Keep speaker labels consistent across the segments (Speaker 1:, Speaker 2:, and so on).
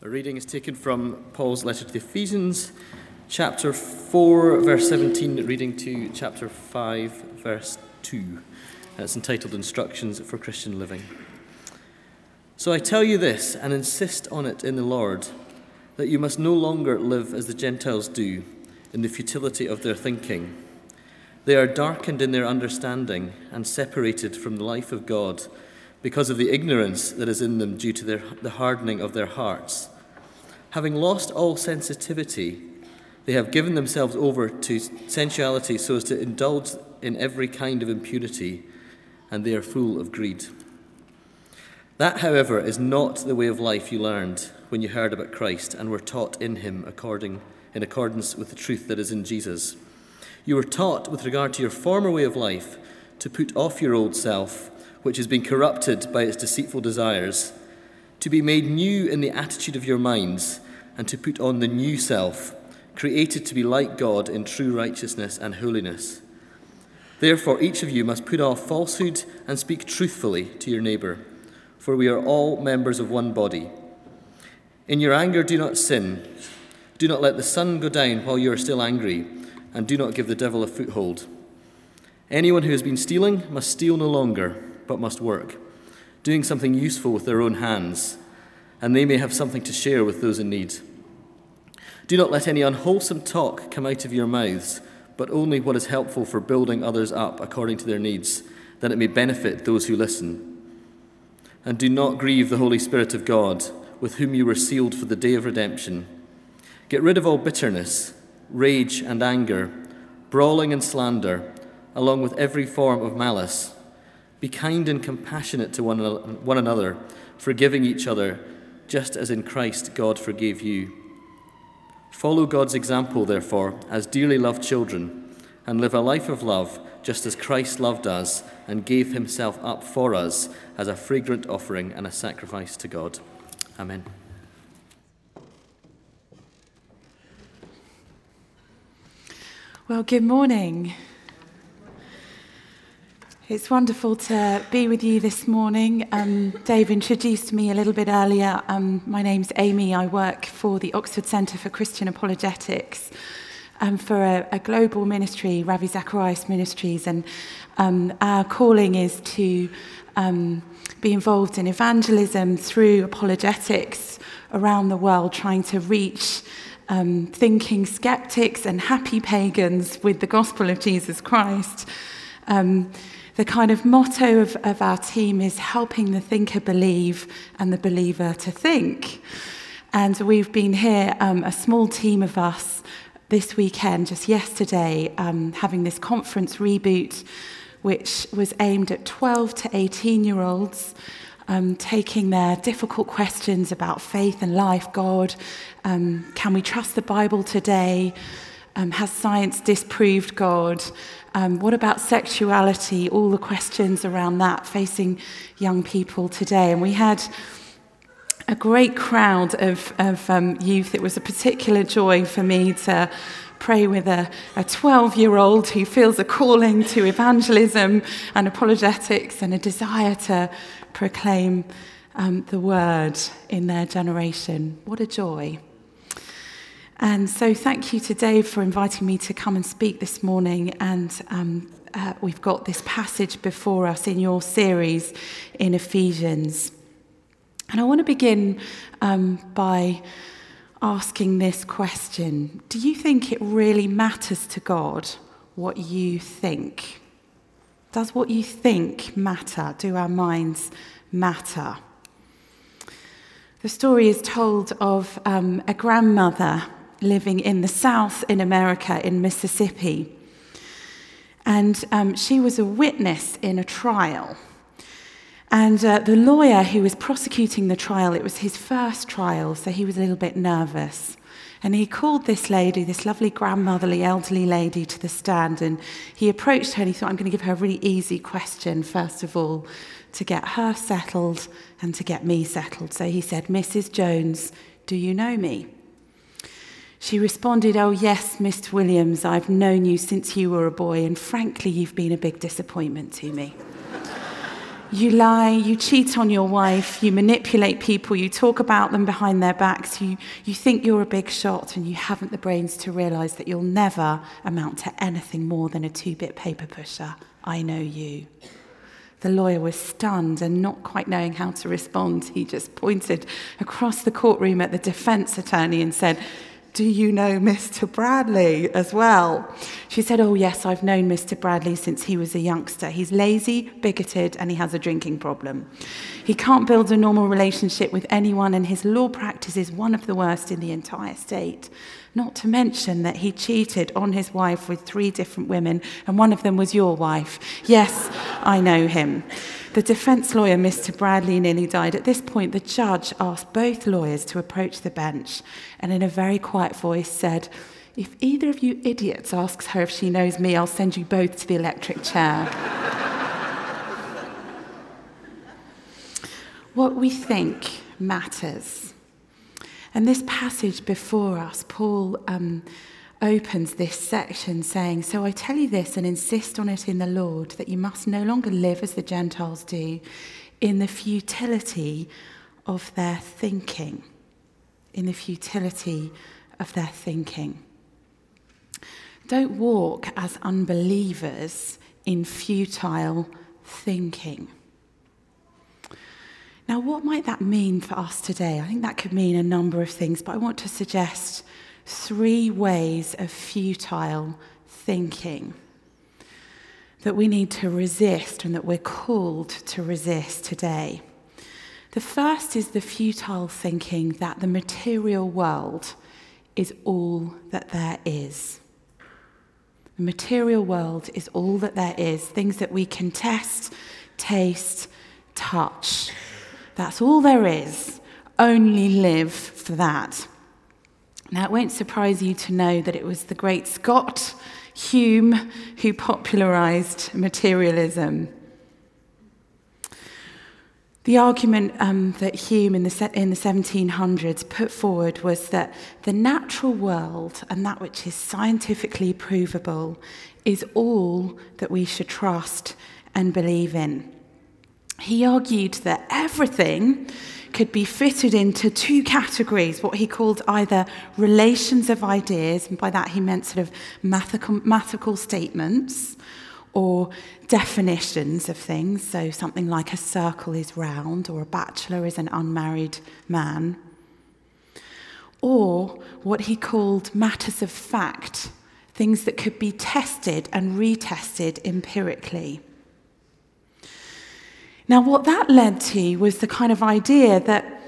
Speaker 1: The reading is taken from Paul's letter to the Ephesians, chapter 4, verse 17, reading to chapter 5, verse 2. It's entitled Instructions for Christian Living. So I tell you this, and insist on it in the Lord, that you must no longer live as the Gentiles do, in the futility of their thinking. They are darkened in their understanding and separated from the life of God because of the ignorance that is in them due to their, the hardening of their hearts. Having lost all sensitivity, they have given themselves over to sensuality so as to indulge in every kind of impurity, and they are full of greed. That, however, is not the way of life you learned when you heard about Christ and were taught in him according, in accordance with the truth that is in Jesus. You were taught, with regard to your former way of life, to put off your old self which has been corrupted by its deceitful desires, to be made new in the attitude of your minds, and to put on the new self, created to be like God in true righteousness and holiness. Therefore, each of you must put off falsehood and speak truthfully to your neighbour, for we are all members of one body. In your anger, do not sin. Do not let the sun go down while you are still angry, and do not give the devil a foothold. Anyone who has been stealing must steal no longer but must work, doing something useful with their own hands, and they may have something to share with those in need. Do not let any unwholesome talk come out of your mouths, but only what is helpful for building others up according to their needs, that it may benefit those who listen. And do not grieve the Holy Spirit of God, with whom you were sealed for the day of redemption. Get rid of all bitterness, rage, and anger, brawling and slander, along with every form of malice. Be kind and compassionate to one, another, forgiving each other, just as in Christ God forgave you. Follow God's example, therefore, as dearly loved children, and live a life of love, just as Christ loved us and gave himself up for us as a fragrant offering and a sacrifice to God. Amen.
Speaker 2: Well, good morning. It's wonderful to be with you this morning. Um, Dave introduced me a little bit earlier. Um, my name's Amy. I work for the Oxford Centre for Christian Apologetics um, for a, a, global ministry, Ravi Zacharias Ministries. And um, our calling is to um, be involved in evangelism through apologetics around the world, trying to reach um, thinking skeptics and happy pagans with the gospel of Jesus Christ. Um, the kind of motto of, of our team is helping the thinker believe and the believer to think. And we've been here, um, a small team of us, this weekend, just yesterday, um, having this conference reboot, which was aimed at 12 to 18 year olds. Um, taking their difficult questions about faith and life, God, um, can we trust the Bible today? Um, has science disproved God? Um, what about sexuality? All the questions around that facing young people today. And we had a great crowd of, of um, youth. It was a particular joy for me to pray with a 12 year old who feels a calling to evangelism and apologetics and a desire to proclaim um, the word in their generation. What a joy. And so, thank you to Dave for inviting me to come and speak this morning. And um, uh, we've got this passage before us in your series in Ephesians. And I want to begin um, by asking this question Do you think it really matters to God what you think? Does what you think matter? Do our minds matter? The story is told of um, a grandmother living in the South in America, in Mississippi. And um, she was a witness in a trial. And uh, the lawyer who was prosecuting the trial, it was his first trial, so he was a little bit nervous. And he called this lady, this lovely grandmotherly, elderly lady, to the stand. And he approached her and he thought, I'm going to give her a really easy question, first of all, to get her settled and to get me settled. So he said, Mrs. Jones, do you know me? She responded, Oh, yes, Mr. Williams, I've known you since you were a boy, and frankly, you've been a big disappointment to me. You lie, you cheat on your wife, you manipulate people, you talk about them behind their backs, you, you think you're a big shot, and you haven't the brains to realize that you'll never amount to anything more than a two bit paper pusher. I know you. The lawyer was stunned and not quite knowing how to respond. He just pointed across the courtroom at the defense attorney and said, do you know Mr. Bradley as well? She said, Oh, yes, I've known Mr. Bradley since he was a youngster. He's lazy, bigoted, and he has a drinking problem. He can't build a normal relationship with anyone, and his law practice is one of the worst in the entire state. Not to mention that he cheated on his wife with three different women, and one of them was your wife. Yes, I know him. The defense lawyer, Mr. Bradley, nearly died. At this point, the judge asked both lawyers to approach the bench and, in a very quiet voice, said, If either of you idiots asks her if she knows me, I'll send you both to the electric chair. what we think matters. And this passage before us, Paul um, opens this section saying, So I tell you this and insist on it in the Lord, that you must no longer live as the Gentiles do in the futility of their thinking. In the futility of their thinking. Don't walk as unbelievers in futile thinking. Now, what might that mean for us today? I think that could mean a number of things, but I want to suggest three ways of futile thinking that we need to resist and that we're called to resist today. The first is the futile thinking that the material world is all that there is. The material world is all that there is, things that we can test, taste, touch. That's all there is. Only live for that. Now, it won't surprise you to know that it was the great Scot Hume who popularized materialism. The argument um, that Hume in the, in the 1700s put forward was that the natural world and that which is scientifically provable is all that we should trust and believe in. He argued that everything could be fitted into two categories what he called either relations of ideas, and by that he meant sort of mathematical statements or definitions of things. So, something like a circle is round, or a bachelor is an unmarried man. Or what he called matters of fact, things that could be tested and retested empirically. Now, what that led to was the kind of idea that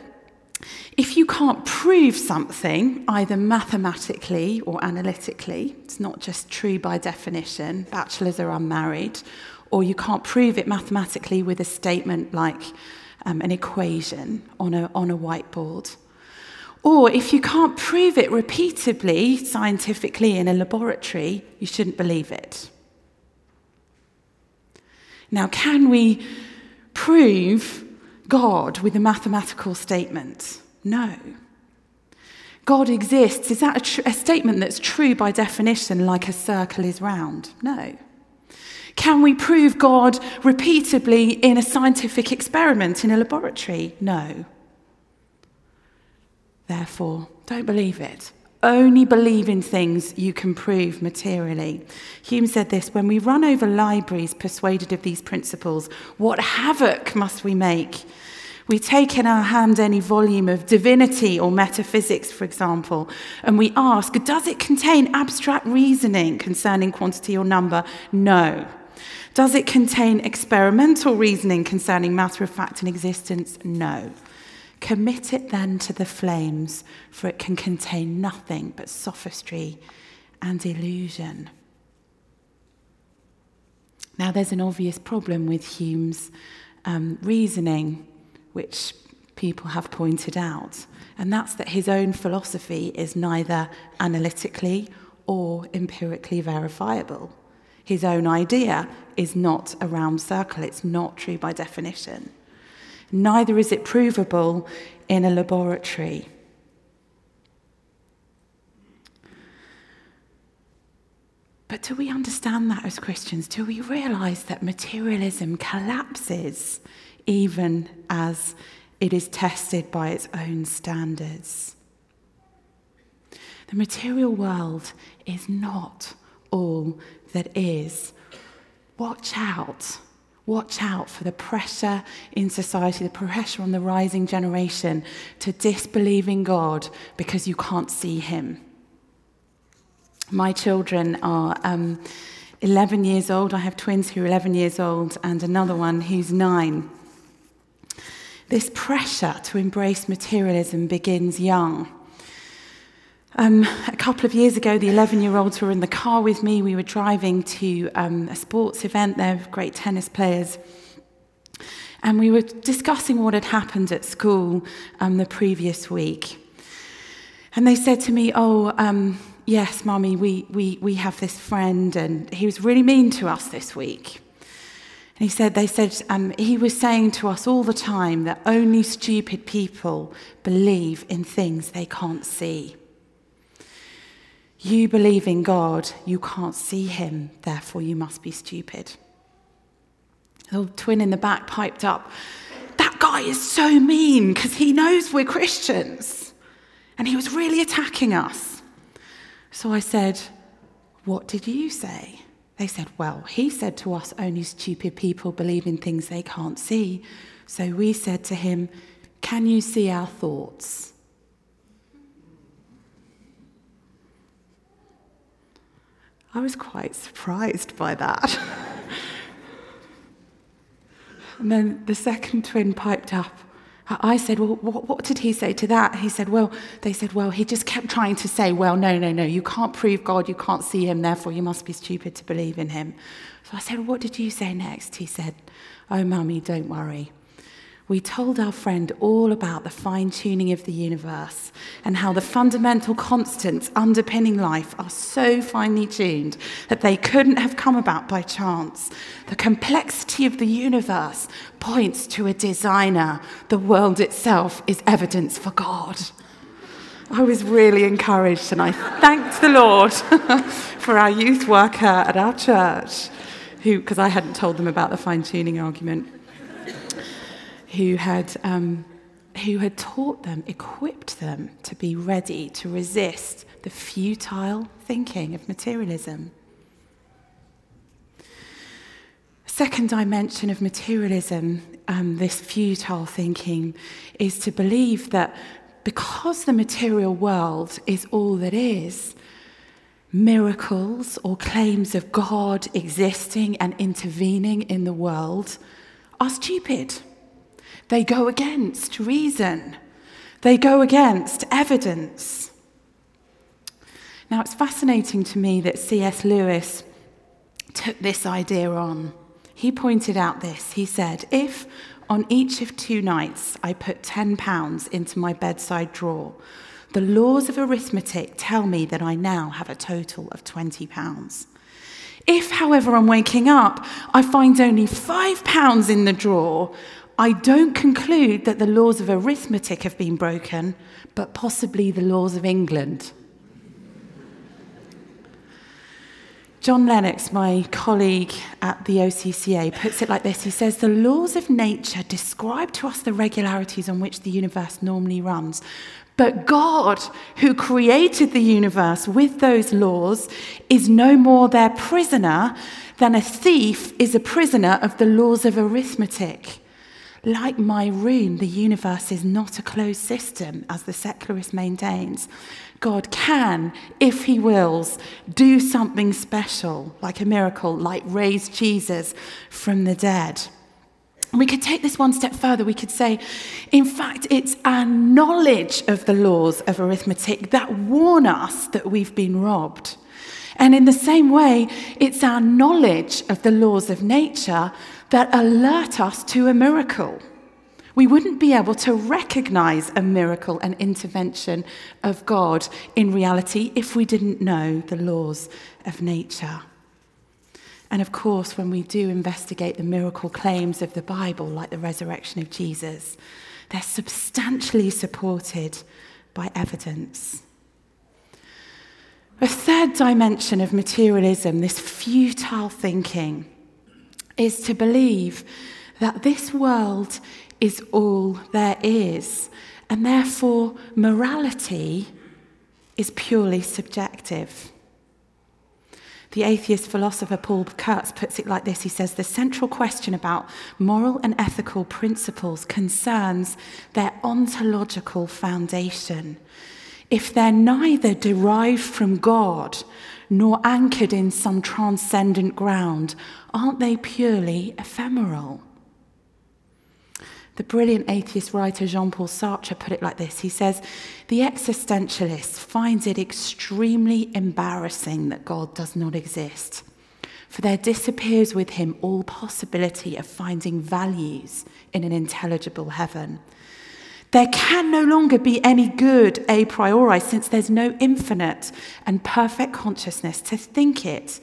Speaker 2: if you can't prove something, either mathematically or analytically, it's not just true by definition, bachelors are unmarried, or you can't prove it mathematically with a statement like um, an equation on a, on a whiteboard. Or if you can't prove it repeatedly, scientifically, in a laboratory, you shouldn't believe it. Now, can we prove God with a mathematical statement? No. God exists. Is that a, tr- a, statement that's true by definition, like a circle is round? No. Can we prove God repeatedly in a scientific experiment in a laboratory? No. Therefore, don't believe it. Only believe in things you can prove materially. Hume said this when we run over libraries persuaded of these principles, what havoc must we make? We take in our hand any volume of divinity or metaphysics, for example, and we ask, does it contain abstract reasoning concerning quantity or number? No. Does it contain experimental reasoning concerning matter of fact and existence? No. Commit it then to the flames, for it can contain nothing but sophistry and illusion. Now, there's an obvious problem with Hume's um, reasoning, which people have pointed out, and that's that his own philosophy is neither analytically or empirically verifiable. His own idea is not a round circle, it's not true by definition neither is it provable in a laboratory. But do we understand that as Christians? Do we realize that materialism collapses even as it is tested by its own standards? The material world is not all that is. Watch out. Watch out for the pressure in society, the pressure on the rising generation to disbelieve in God because you can't see Him. My children are um, 11 years old. I have twins who are 11 years old and another one who's nine. This pressure to embrace materialism begins young. Um, a couple of years ago, the 11 year olds were in the car with me. We were driving to um, a sports event. They're great tennis players. And we were discussing what had happened at school um, the previous week. And they said to me, Oh, um, yes, Mummy, we, we, we have this friend, and he was really mean to us this week. And he said, they said, um, he was saying to us all the time that only stupid people believe in things they can't see. You believe in God, you can't see him, therefore you must be stupid. The twin in the back piped up, That guy is so mean because he knows we're Christians. And he was really attacking us. So I said, What did you say? They said, Well, he said to us, only stupid people believe in things they can't see. So we said to him, Can you see our thoughts? I was quite surprised by that. and then the second twin piped up. I said, Well, what, what, did he say to that? He said, Well, they said, Well, he just kept trying to say, Well, no, no, no, you can't prove God, you can't see him, therefore you must be stupid to believe in him. So I said, What did you say next? He said, Oh, mummy, don't worry we told our friend all about the fine tuning of the universe and how the fundamental constants underpinning life are so finely tuned that they couldn't have come about by chance. The complexity of the universe points to a designer, the world itself is evidence for God. I was really encouraged and I thanked the Lord for our youth worker at our church, who, because I hadn't told them about the fine tuning argument who had, um, who had taught them, equipped them to be ready to resist the futile thinking of materialism. Second dimension of materialism, um, this futile thinking, is to believe that because the material world is all that is, miracles or claims of God existing and intervening in the world are stupid. They go against reason, they go against evidence. Now, it's fascinating to me that C.S. Lewis took this idea on. He pointed out this. He said, If on each of two nights I put £10 into my bedside drawer, the laws of arithmetic tell me that I now have a total of £20. If, however, on waking up, I find only £5 in the drawer, I don't conclude that the laws of arithmetic have been broken, but possibly the laws of England. John Lennox, my colleague at the OCCA, puts it like this He says, The laws of nature describe to us the regularities on which the universe normally runs. But God, who created the universe with those laws, is no more their prisoner than a thief is a prisoner of the laws of arithmetic. Like my room, the universe is not a closed system, as the secularist maintains. God can, if he wills, do something special, like a miracle, like raise Jesus from the dead. We could take this one step further. We could say, in fact, it's our knowledge of the laws of arithmetic that warn us that we've been robbed. And in the same way, it's our knowledge of the laws of nature that alert us to a miracle. We wouldn't be able to recognize a miracle and intervention of God in reality if we didn't know the laws of nature. And of course, when we do investigate the miracle claims of the Bible, like the resurrection of Jesus, they're substantially supported by evidence. A third dimension of materialism, this futile thinking, is to believe that this world is all there is, and therefore morality is purely subjective. The atheist philosopher Paul Kurtz puts it like this He says, The central question about moral and ethical principles concerns their ontological foundation. If they're neither derived from God nor anchored in some transcendent ground, aren't they purely ephemeral? The brilliant atheist writer Jean Paul Sartre put it like this He says, The existentialist finds it extremely embarrassing that God does not exist, for there disappears with him all possibility of finding values in an intelligible heaven. There can no longer be any good a priori since there's no infinite and perfect consciousness to think it.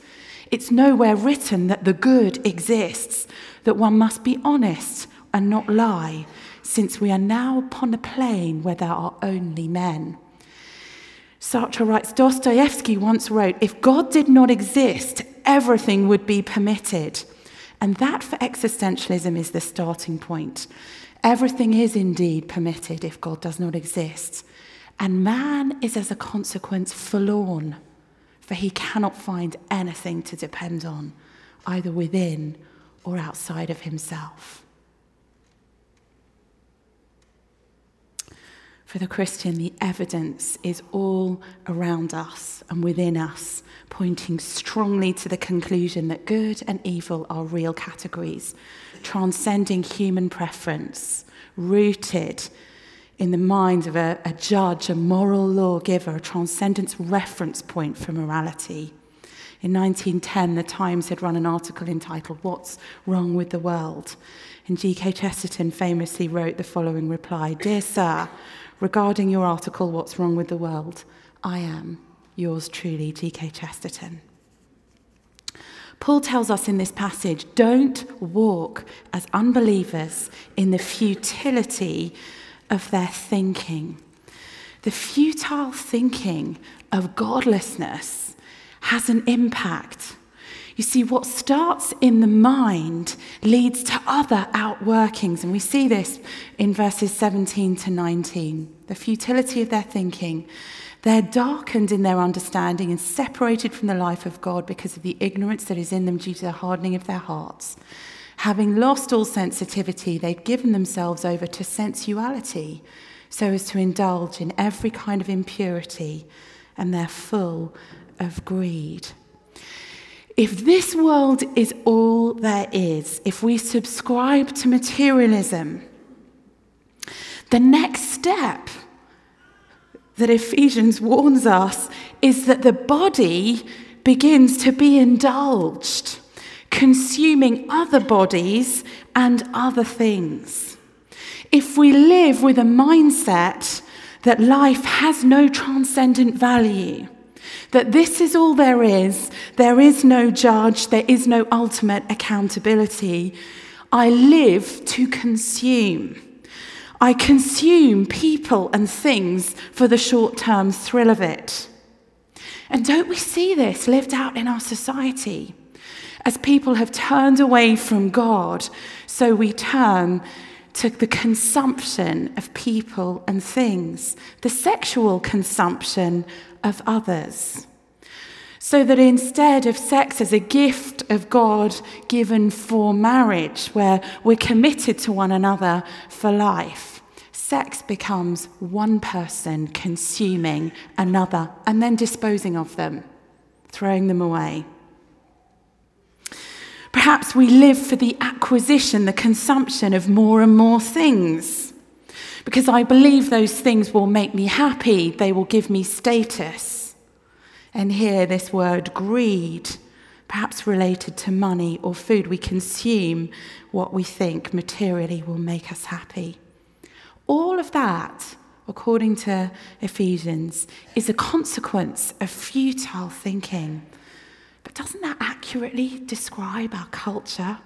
Speaker 2: It's nowhere written that the good exists, that one must be honest and not lie, since we are now upon a plane where there are only men. Sartre writes Dostoevsky once wrote, If God did not exist, everything would be permitted. And that for existentialism is the starting point. Everything is indeed permitted if God does not exist. And man is, as a consequence, forlorn, for he cannot find anything to depend on, either within or outside of himself. For the Christian, the evidence is all around us and within us, pointing strongly to the conclusion that good and evil are real categories, transcending human preference, rooted in the mind of a, a judge, a moral lawgiver, a transcendence reference point for morality. In 1910, the Times had run an article entitled What's Wrong with the World? And G.K. Chesterton famously wrote the following reply Dear Sir, regarding your article, What's Wrong with the World? I am yours truly, G.K. Chesterton. Paul tells us in this passage don't walk as unbelievers in the futility of their thinking. The futile thinking of godlessness has an impact you see, what starts in the mind leads to other outworkings, and we see this in verses 17 to 19. The futility of their thinking. They're darkened in their understanding and separated from the life of God because of the ignorance that is in them due to the hardening of their hearts. Having lost all sensitivity, they've given themselves over to sensuality so as to indulge in every kind of impurity, and they're full of greed. If this world is all there is, if we subscribe to materialism, the next step that Ephesians warns us is that the body begins to be indulged, consuming other bodies and other things. If we live with a mindset that life has no transcendent value, that this is all there is, there is no judge, there is no ultimate accountability. I live to consume. I consume people and things for the short term thrill of it. And don't we see this lived out in our society? As people have turned away from God, so we turn to the consumption of people and things, the sexual consumption of others. So that instead of sex as a gift of God given for marriage, where we're committed to one another for life, sex becomes one person consuming another and then disposing of them, throwing them away. Perhaps we live for the acquisition, the consumption of more and more things because I believe those things will make me happy, they will give me status. And here, this word greed, perhaps related to money or food, we consume what we think materially will make us happy. All of that, according to Ephesians, is a consequence of futile thinking. But doesn't that accurately describe our culture?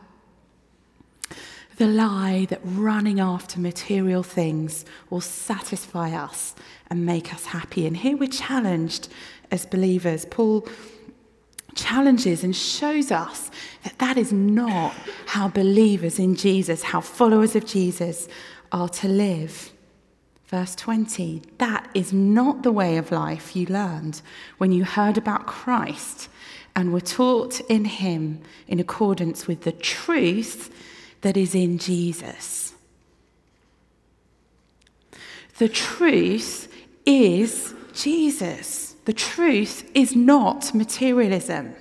Speaker 2: the lie that running after material things will satisfy us and make us happy. And here we're challenged as believers. Paul challenges and shows us that that is not how believers in Jesus, how followers of Jesus are to live. Verse 20, that is not the way of life you learned when you heard about Christ and were taught in him in accordance with the truth that is in Jesus. The truth is Jesus. The truth is not materialism.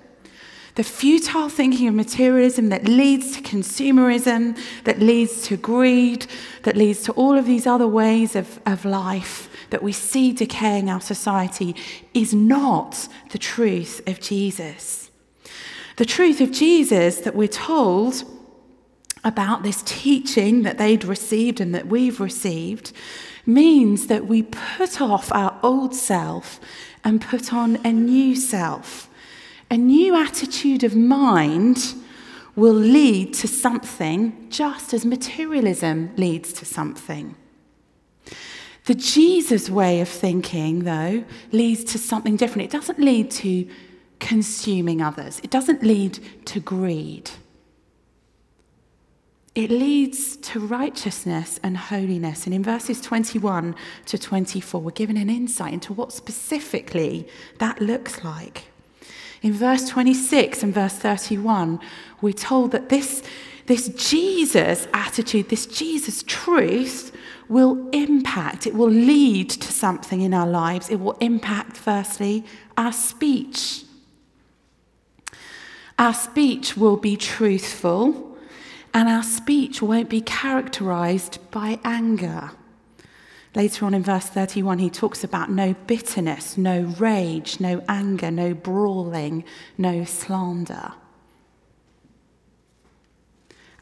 Speaker 2: The futile thinking of materialism that leads to consumerism, that leads to greed, that leads to all of these other ways of, of life that we see decaying our society is not the truth of Jesus. The truth of Jesus that we're told about this teaching that they'd received and that we've received means that we put off our old self and put on a new self. A new attitude of mind will lead to something just as materialism leads to something. The Jesus way of thinking, though, leads to something different. It doesn't lead to consuming others, it doesn't lead to greed it leads to righteousness and holiness. And in verses 21 to 24, we're given an insight into what specifically that looks like. In verse 26 and verse 31, we're told that this, this Jesus attitude, this Jesus truth, will impact, it will lead to something in our lives. It will impact, firstly, our speech. Our speech will be truthful and our speech won't be characterized by anger. Later on in verse 31, he talks about no bitterness, no rage, no anger, no brawling, no slander.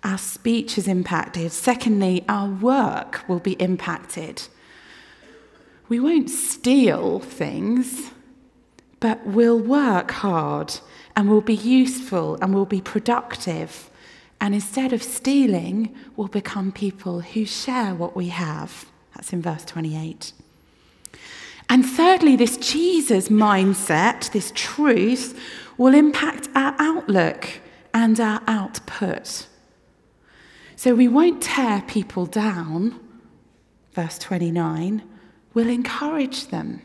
Speaker 2: Our speech is impacted. Secondly, our work will be impacted. We won't steal things, but we'll work hard and we'll be useful and we'll be productive and instead of stealing, we'll become people who share what we have. That's in verse 28. And thirdly, this Jesus mindset, this truth, will impact our outlook and our output. So we won't tear people down, verse 29, we'll encourage them.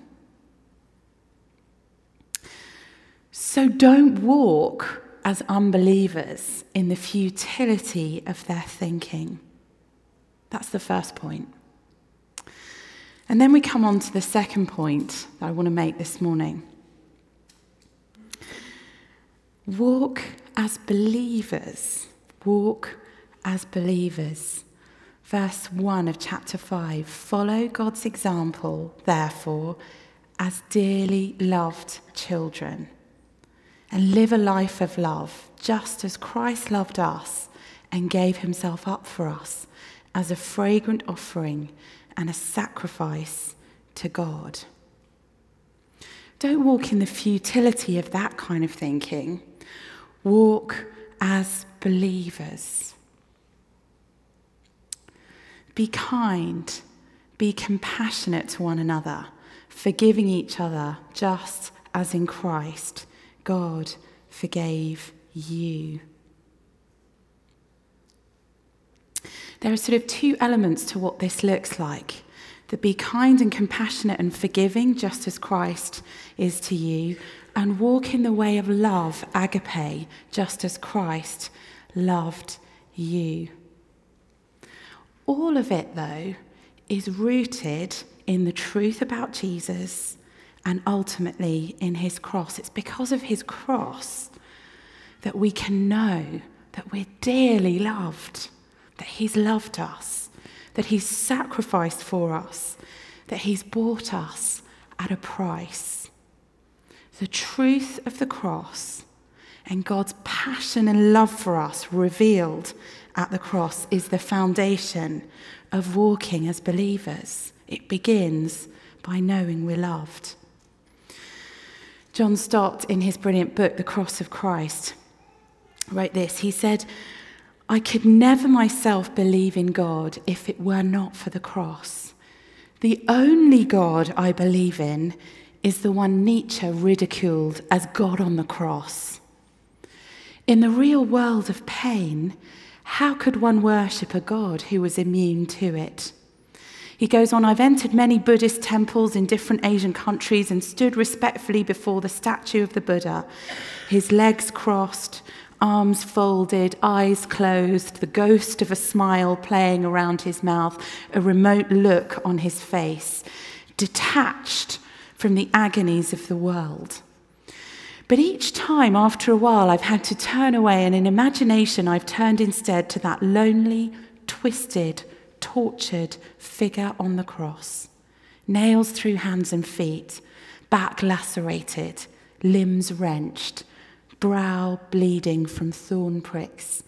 Speaker 2: So don't walk as unbelievers in the futility of their thinking. That's the first point. And then we come on to the second point that I want to make this morning. Walk as believers. Walk as believers. Verse 1 of chapter 5 Follow God's example, therefore, as dearly loved children and live a life of love, just as Christ loved us and gave himself up for us as a fragrant offering and a sacrifice to God. Don't walk in the futility of that kind of thinking. Walk as believers. Be kind, be compassionate to one another, forgiving each other just as in Christ God forgave you. There are sort of two elements to what this looks like to be kind and compassionate and forgiving, just as Christ is to you, and walk in the way of love, agape, just as Christ loved you. All of it, though, is rooted in the truth about Jesus and ultimately in his cross. It's because of his cross that we can know that we're dearly loved, that he's loved us, that he's sacrificed for us, that he's bought us at a price. The truth of the cross and God's passion and love for us revealed at the cross is the foundation of walking as believers. It begins by knowing we're loved. John Stott, in his brilliant book, The Cross of Christ, wrote this. He said, I could never myself believe in God if it were not for the cross. The only God I believe in is the one Nietzsche ridiculed as God on the cross. In the real world of pain, how could one worship a God who was immune to it? He goes on, I've entered many Buddhist temples in different Asian countries and stood respectfully before the statue of the Buddha, his legs crossed, arms folded, eyes closed, the ghost of a smile playing around his mouth, a remote look on his face, detached from the agonies of the world. But each time, after a while, I've had to turn away, and in imagination, I've turned instead to that lonely, twisted, tortured figure on the cross. Nails through hands and feet, back lacerated, limbs wrenched, brow bleeding from thorn pricks,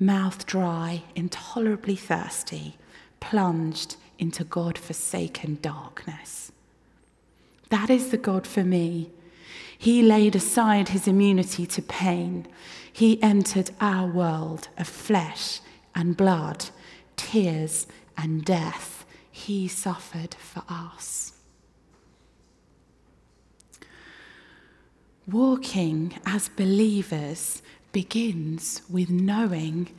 Speaker 2: mouth dry, intolerably thirsty, plunged into God forsaken darkness. That is the God for me. He laid aside his immunity to pain. He entered our world of flesh and blood, tears and death. He suffered for us. Walking as believers begins with knowing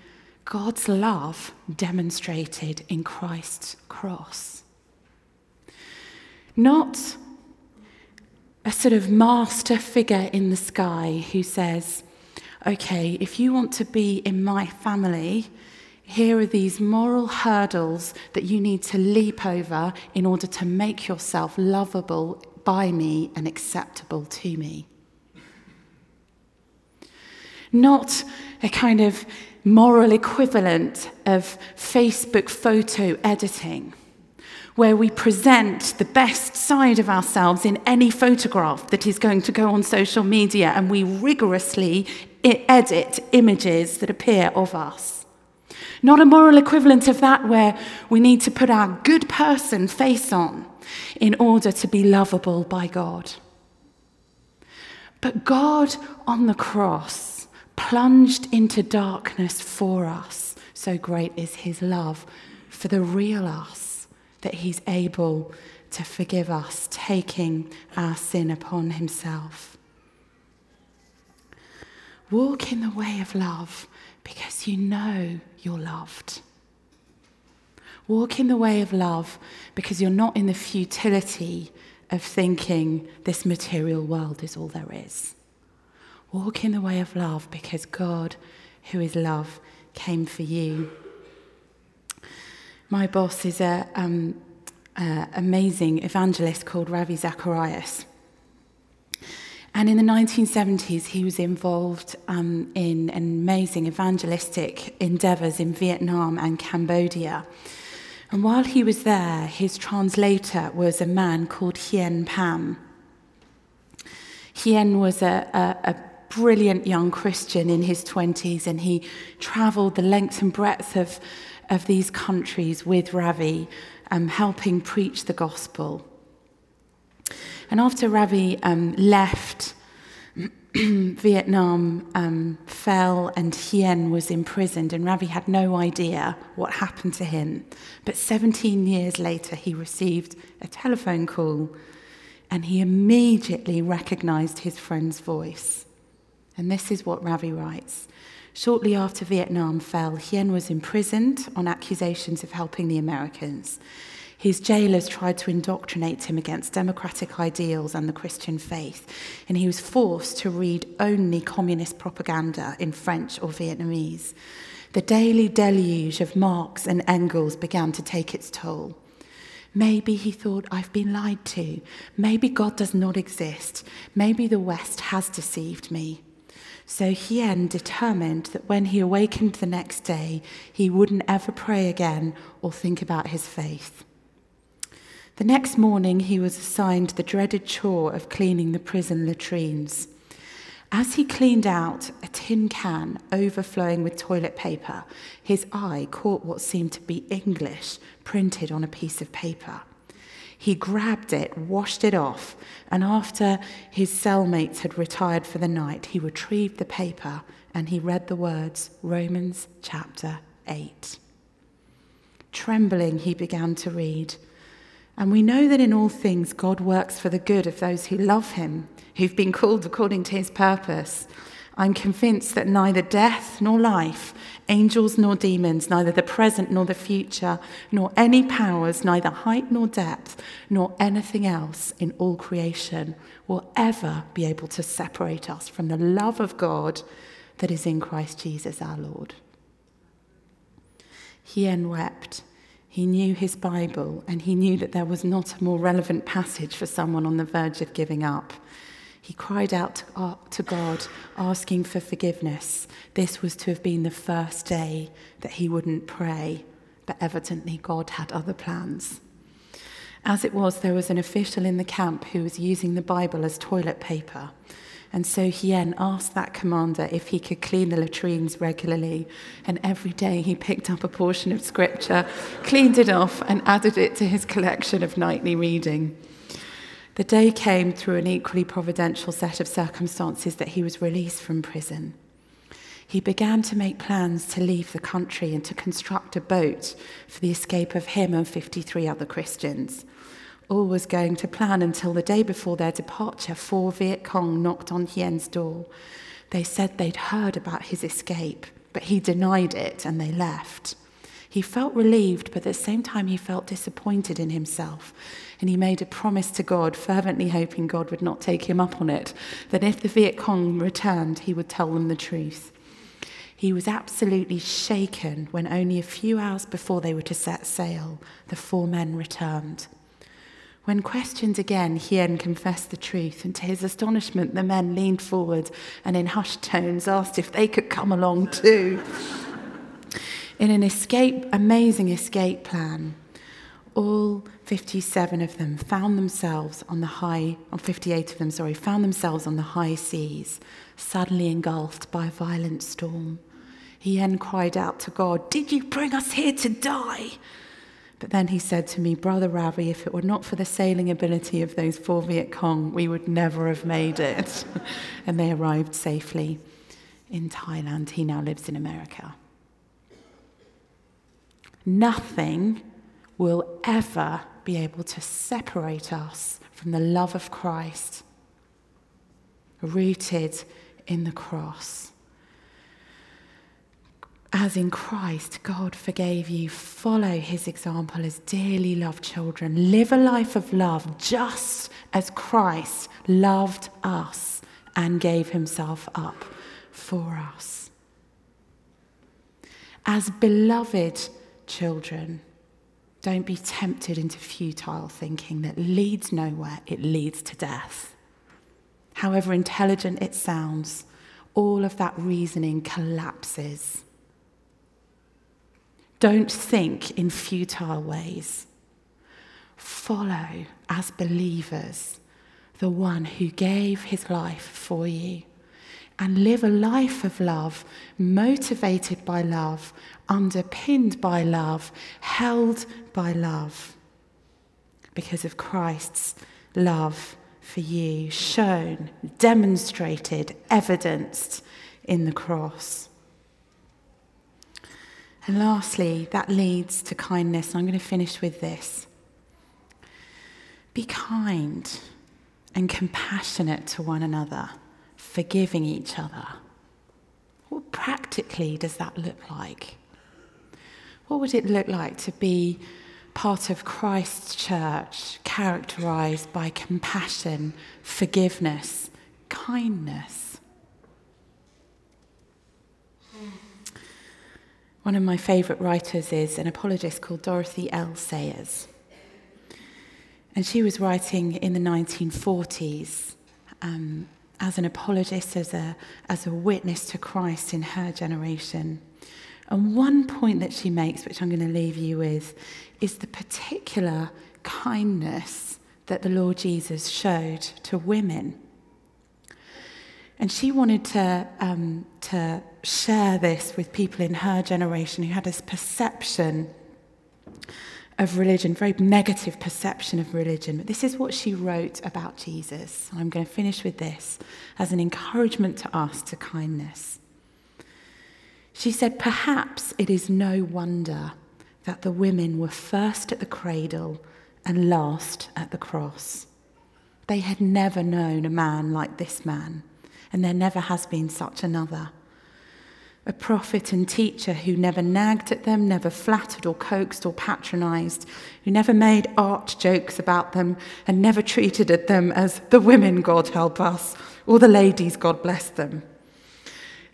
Speaker 2: God's love demonstrated in Christ's cross. Not a sort of master figure in the sky who says, okay, if you want to be in my family, here are these moral hurdles that you need to leap over in order to make yourself lovable by me and acceptable to me. Not a kind of moral equivalent of Facebook photo editing where we present the best side of ourselves in any photograph that is going to go on social media and we rigorously edit images that appear of us. Not a moral equivalent of that where we need to put our good person face on in order to be lovable by God. But God on the cross plunged into darkness for us. So great is his love for the real us that he's able to forgive us, taking our sin upon himself. Walk in the way of love because you know you're loved. Walk in the way of love because you're not in the futility of thinking this material world is all there is. Walk in the way of love because God, who is love, came for you. My boss is an um, amazing evangelist called Ravi Zacharias. And in the 1970s, he was involved um, in amazing evangelistic endeavors in Vietnam and Cambodia. And while he was there, his translator was a man called Hien Pham. Hien was a, a, a brilliant young Christian in his 20s, and he traveled the length and breadth of of these countries with Ravi, um, helping preach the gospel. And after Ravi um, left, Vietnam um, fell and Hien was imprisoned, and Ravi had no idea what happened to him. But 17 years later, he received a telephone call and he immediately recognized his friend's voice. And this is what Ravi writes Shortly after Vietnam fell, Hien was imprisoned on accusations of helping the Americans. His jailers tried to indoctrinate him against democratic ideals and the Christian faith, and he was forced to read only communist propaganda in French or Vietnamese. The daily deluge of Marx and Engels began to take its toll. Maybe he thought, I've been lied to. Maybe God does not exist. Maybe the West has deceived me. So Hien determined that when he awakened the next day, he wouldn't ever pray again or think about his faith. The next morning, he was assigned the dreaded chore of cleaning the prison latrines. As he cleaned out a tin can overflowing with toilet paper, his eye caught what seemed to be English printed on a piece of paper. He grabbed it, washed it off, and after his cellmates had retired for the night, he retrieved the paper and he read the words Romans chapter 8. Trembling, he began to read. And we know that in all things God works for the good of those who love him, who've been called according to his purpose. I'm convinced that neither death nor life, angels nor demons, neither the present nor the future, nor any powers, neither height nor depth, nor anything else in all creation will ever be able to separate us from the love of God that is in Christ Jesus our Lord. Hien wept. He knew his Bible and he knew that there was not a more relevant passage for someone on the verge of giving up. He cried out uh, to God, asking for forgiveness. This was to have been the first day that he wouldn't pray, but evidently God had other plans. As it was, there was an official in the camp who was using the Bible as toilet paper. And so Hien asked that commander if he could clean the latrines regularly. And every day he picked up a portion of scripture, cleaned it off, and added it to his collection of nightly reading. The day came through an equally providential set of circumstances that he was released from prison. He began to make plans to leave the country and to construct a boat for the escape of him and 53 other Christians. All was going to plan until the day before their departure, four Viet Cong knocked on Hien's door. They said they'd heard about his escape, but he denied it and they left. He felt relieved, but at the same time, he felt disappointed in himself. And he made a promise to God, fervently hoping God would not take him up on it, that if the Viet Cong returned, he would tell them the truth. He was absolutely shaken when only a few hours before they were to set sail, the four men returned. When questioned again, Hien confessed the truth, and to his astonishment, the men leaned forward and in hushed tones asked if they could come along too. in an escape, amazing escape plan, all 57 of them found themselves on the high, on 58 of them, sorry, found themselves on the high seas, suddenly engulfed by a violent storm. Hien cried out to God, Did you bring us here to die? But then he said to me, Brother Ravi, if it were not for the sailing ability of those four Viet Cong, we would never have made it. and they arrived safely in Thailand. He now lives in America. Nothing will ever be able to separate us from the love of Christ, rooted in the cross as in Christ, God forgave you, follow his example as dearly loved children. Live a life of love just as Christ loved us and gave himself up for us. As beloved children, don't be tempted into futile thinking that leads nowhere, it leads to death. However intelligent it sounds, all of that reasoning collapses don't think in futile ways. Follow as believers the one who gave his life for you and live a life of love, motivated by love, underpinned by love, held by love, because of Christ's love for you, shown, demonstrated, evidenced in the cross. And lastly, that leads to kindness. I'm going to finish with this. Be kind and compassionate to one another, forgiving each other. What practically does that look like? What would it look like to be part of Christ's church characterized by compassion, forgiveness, kindness? One of my favourite writers is an apologist called Dorothy L. Sayers. And she was writing in the 1940s um, as an apologist, as a, as a witness to Christ in her generation. And one point that she makes, which I'm going to leave you with, is the particular kindness that the Lord Jesus showed to women. And she wanted to, um, to share this with people in her generation who had this perception of religion, very negative perception of religion. But this is what she wrote about Jesus. I'm going to finish with this as an encouragement to us to kindness. She said, Perhaps it is no wonder that the women were first at the cradle and last at the cross. They had never known a man like this man, and there never has been such another. A prophet and teacher who never nagged at them, never flattered or coaxed or patronized, who never made art jokes about them, and never treated at them as the women, God help us, or the ladies, God bless them.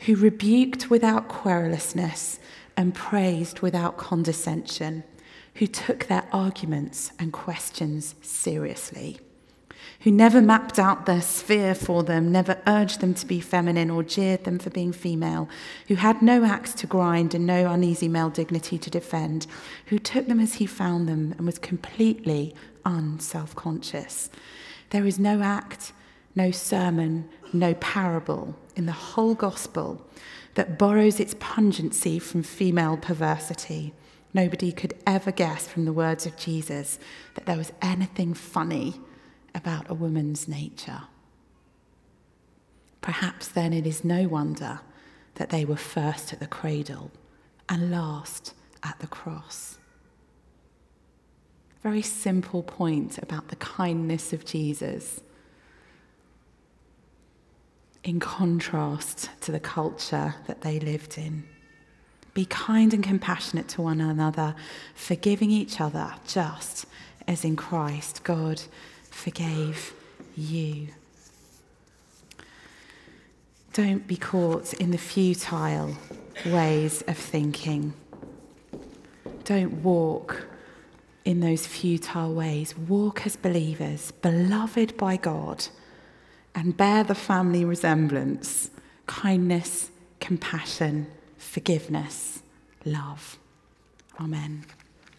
Speaker 2: Who rebuked without querulousness and praised without condescension, who took their arguments and questions seriously, who never mapped out their sphere for them, never urged them to be feminine or jeered them for being female, who had no axe to grind and no uneasy male dignity to defend, who took them as he found them and was completely unself conscious. There is no act, no sermon, no parable in the whole gospel that borrows its pungency from female perversity. Nobody could ever guess from the words of Jesus that there was anything funny about a woman's nature. Perhaps then it is no wonder that they were first at the cradle and last at the cross. Very simple point about the kindness of Jesus in contrast to the culture that they lived in. Be kind and compassionate to one another, forgiving each other just as in Christ God forgave you. Don't be caught in the futile ways of thinking. Don't walk in those futile ways. Walk as believers, beloved by God and bear the family resemblance kindness, compassion, forgiveness, love. Amen.